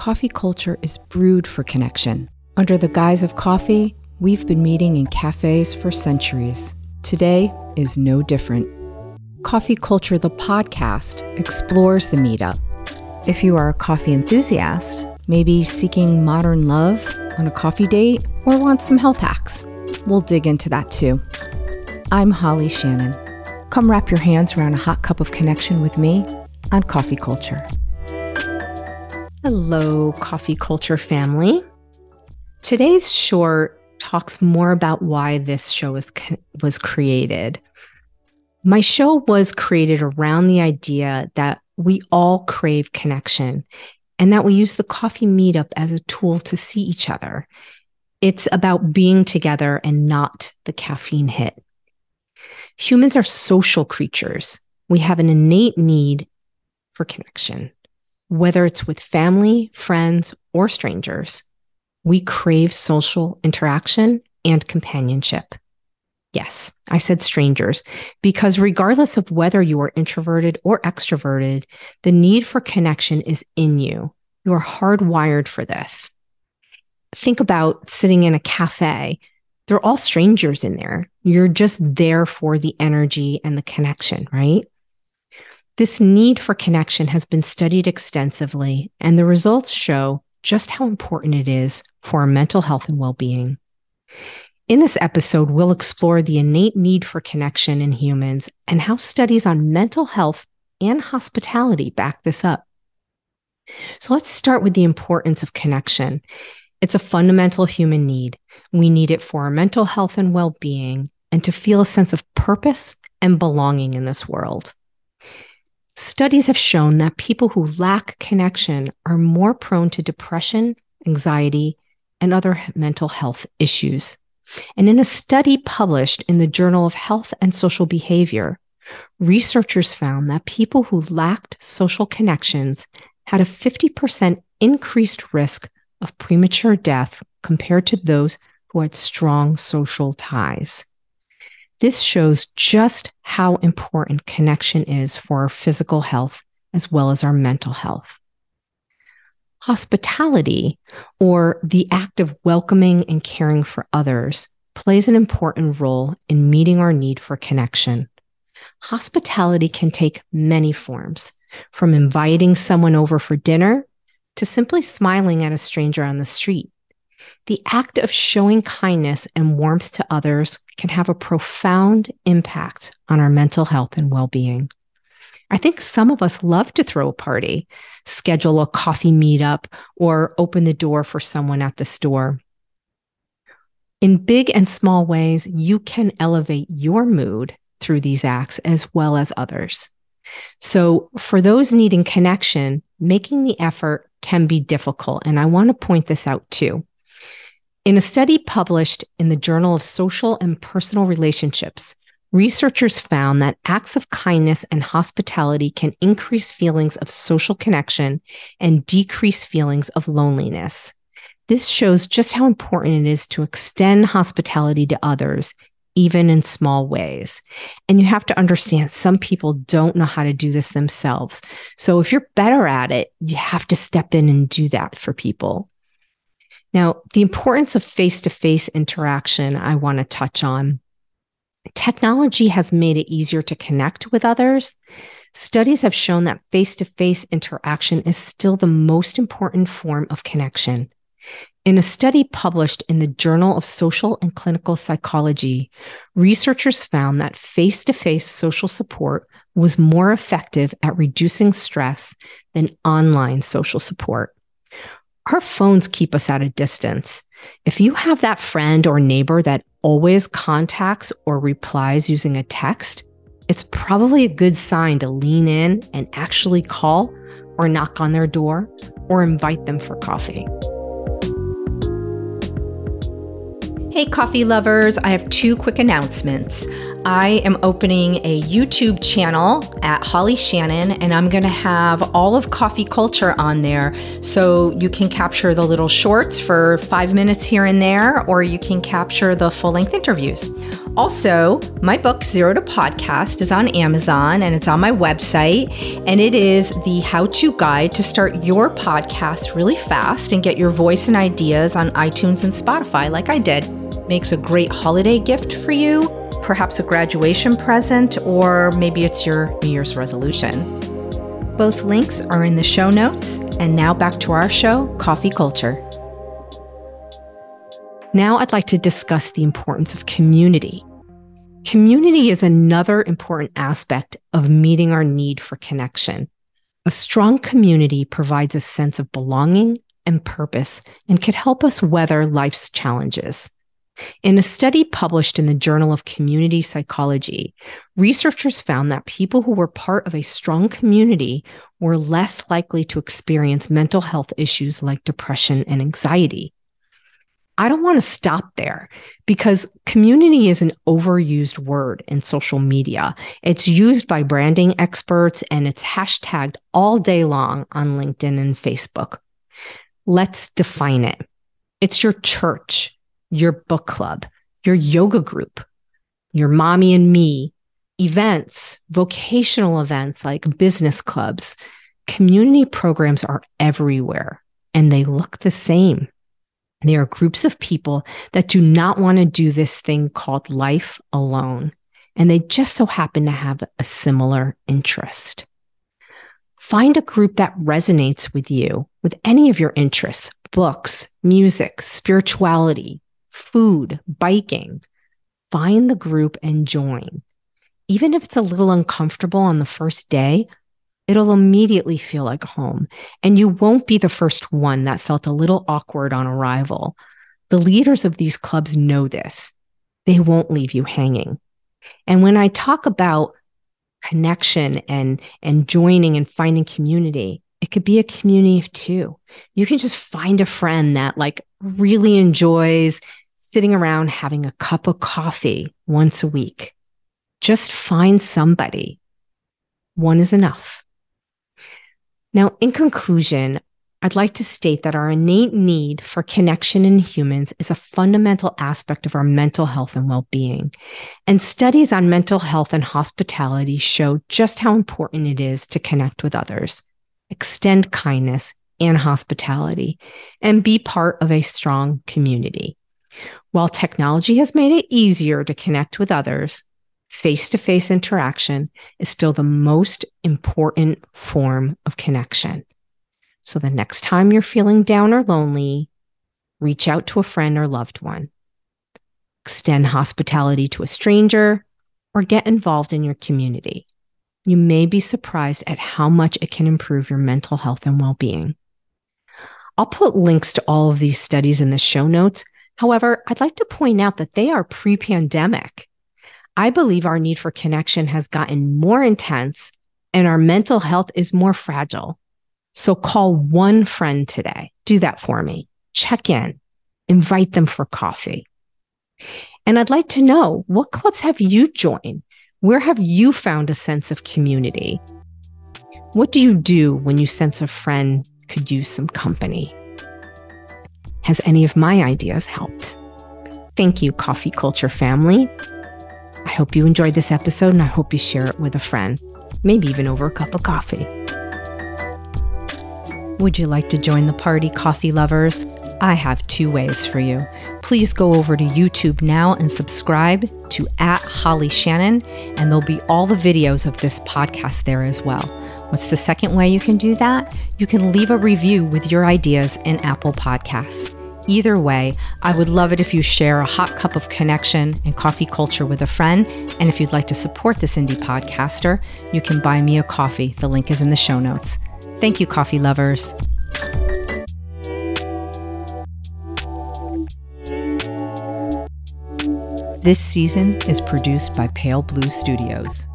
coffee culture is brewed for connection. Under the guise of coffee, we've been meeting in cafes for centuries. Today is no different. Coffee Culture, the podcast, explores the meetup. If you are a coffee enthusiast, maybe seeking modern love on a coffee date, or want some health hacks, we'll dig into that too. I'm Holly Shannon. Come wrap your hands around a hot cup of connection with me on Coffee Culture. Hello, Coffee Culture family. Today's short talks more about why this show was, was created. My show was created around the idea that we all crave connection and that we use the coffee meetup as a tool to see each other. It's about being together and not the caffeine hit. Humans are social creatures. We have an innate need for connection, whether it's with family, friends, or strangers. We crave social interaction and companionship. Yes, I said strangers, because regardless of whether you are introverted or extroverted, the need for connection is in you. You are hardwired for this. Think about sitting in a cafe they're all strangers in there. You're just there for the energy and the connection, right? This need for connection has been studied extensively, and the results show just how important it is for our mental health and well being. In this episode, we'll explore the innate need for connection in humans and how studies on mental health and hospitality back this up. So let's start with the importance of connection. It's a fundamental human need. We need it for our mental health and well being and to feel a sense of purpose and belonging in this world. Studies have shown that people who lack connection are more prone to depression, anxiety, and other mental health issues. And in a study published in the Journal of Health and Social Behavior, researchers found that people who lacked social connections had a 50% increased risk of premature death compared to those who had strong social ties. This shows just how important connection is for our physical health as well as our mental health. Hospitality, or the act of welcoming and caring for others, plays an important role in meeting our need for connection. Hospitality can take many forms, from inviting someone over for dinner to simply smiling at a stranger on the street. The act of showing kindness and warmth to others can have a profound impact on our mental health and well being. I think some of us love to throw a party, schedule a coffee meetup, or open the door for someone at the store. In big and small ways, you can elevate your mood through these acts as well as others. So, for those needing connection, making the effort can be difficult. And I want to point this out too. In a study published in the Journal of Social and Personal Relationships, researchers found that acts of kindness and hospitality can increase feelings of social connection and decrease feelings of loneliness. This shows just how important it is to extend hospitality to others, even in small ways. And you have to understand some people don't know how to do this themselves. So if you're better at it, you have to step in and do that for people. Now, the importance of face to face interaction, I want to touch on. Technology has made it easier to connect with others. Studies have shown that face to face interaction is still the most important form of connection. In a study published in the Journal of Social and Clinical Psychology, researchers found that face to face social support was more effective at reducing stress than online social support. Our phones keep us at a distance. If you have that friend or neighbor that always contacts or replies using a text, it's probably a good sign to lean in and actually call or knock on their door or invite them for coffee. Hey, coffee lovers, I have two quick announcements. I am opening a YouTube channel at Holly Shannon, and I'm going to have all of coffee culture on there. So you can capture the little shorts for five minutes here and there, or you can capture the full length interviews. Also, my book, Zero to Podcast, is on Amazon and it's on my website. And it is the how to guide to start your podcast really fast and get your voice and ideas on iTunes and Spotify, like I did. Makes a great holiday gift for you, perhaps a graduation present, or maybe it's your New Year's resolution. Both links are in the show notes. And now back to our show, Coffee Culture. Now, I'd like to discuss the importance of community. Community is another important aspect of meeting our need for connection. A strong community provides a sense of belonging and purpose and can help us weather life's challenges. In a study published in the Journal of Community Psychology, researchers found that people who were part of a strong community were less likely to experience mental health issues like depression and anxiety. I don't want to stop there because community is an overused word in social media. It's used by branding experts and it's hashtagged all day long on LinkedIn and Facebook. Let's define it. It's your church, your book club, your yoga group, your mommy and me, events, vocational events like business clubs. Community programs are everywhere and they look the same. There are groups of people that do not want to do this thing called life alone, and they just so happen to have a similar interest. Find a group that resonates with you, with any of your interests books, music, spirituality, food, biking. Find the group and join. Even if it's a little uncomfortable on the first day, it'll immediately feel like home. And you won't be the first one that felt a little awkward on arrival. The leaders of these clubs know this. They won't leave you hanging. And when I talk about connection and, and joining and finding community, it could be a community of two. You can just find a friend that like really enjoys sitting around having a cup of coffee once a week. Just find somebody. One is enough. Now, in conclusion, I'd like to state that our innate need for connection in humans is a fundamental aspect of our mental health and well being. And studies on mental health and hospitality show just how important it is to connect with others, extend kindness and hospitality, and be part of a strong community. While technology has made it easier to connect with others, face to face interaction is still the most important form of connection. So the next time you're feeling down or lonely, reach out to a friend or loved one, extend hospitality to a stranger, or get involved in your community. You may be surprised at how much it can improve your mental health and well being. I'll put links to all of these studies in the show notes. However, I'd like to point out that they are pre pandemic. I believe our need for connection has gotten more intense and our mental health is more fragile. So call one friend today. Do that for me. Check in, invite them for coffee. And I'd like to know what clubs have you joined? Where have you found a sense of community? What do you do when you sense a friend could use some company? Has any of my ideas helped? Thank you, Coffee Culture family. I hope you enjoyed this episode and I hope you share it with a friend, maybe even over a cup of coffee. Would you like to join the party, coffee lovers? I have two ways for you. Please go over to YouTube now and subscribe to at Holly Shannon, and there'll be all the videos of this podcast there as well. What's the second way you can do that? You can leave a review with your ideas in Apple Podcasts. Either way, I would love it if you share a hot cup of connection and coffee culture with a friend. And if you'd like to support this indie podcaster, you can buy me a coffee. The link is in the show notes. Thank you, coffee lovers. This season is produced by Pale Blue Studios.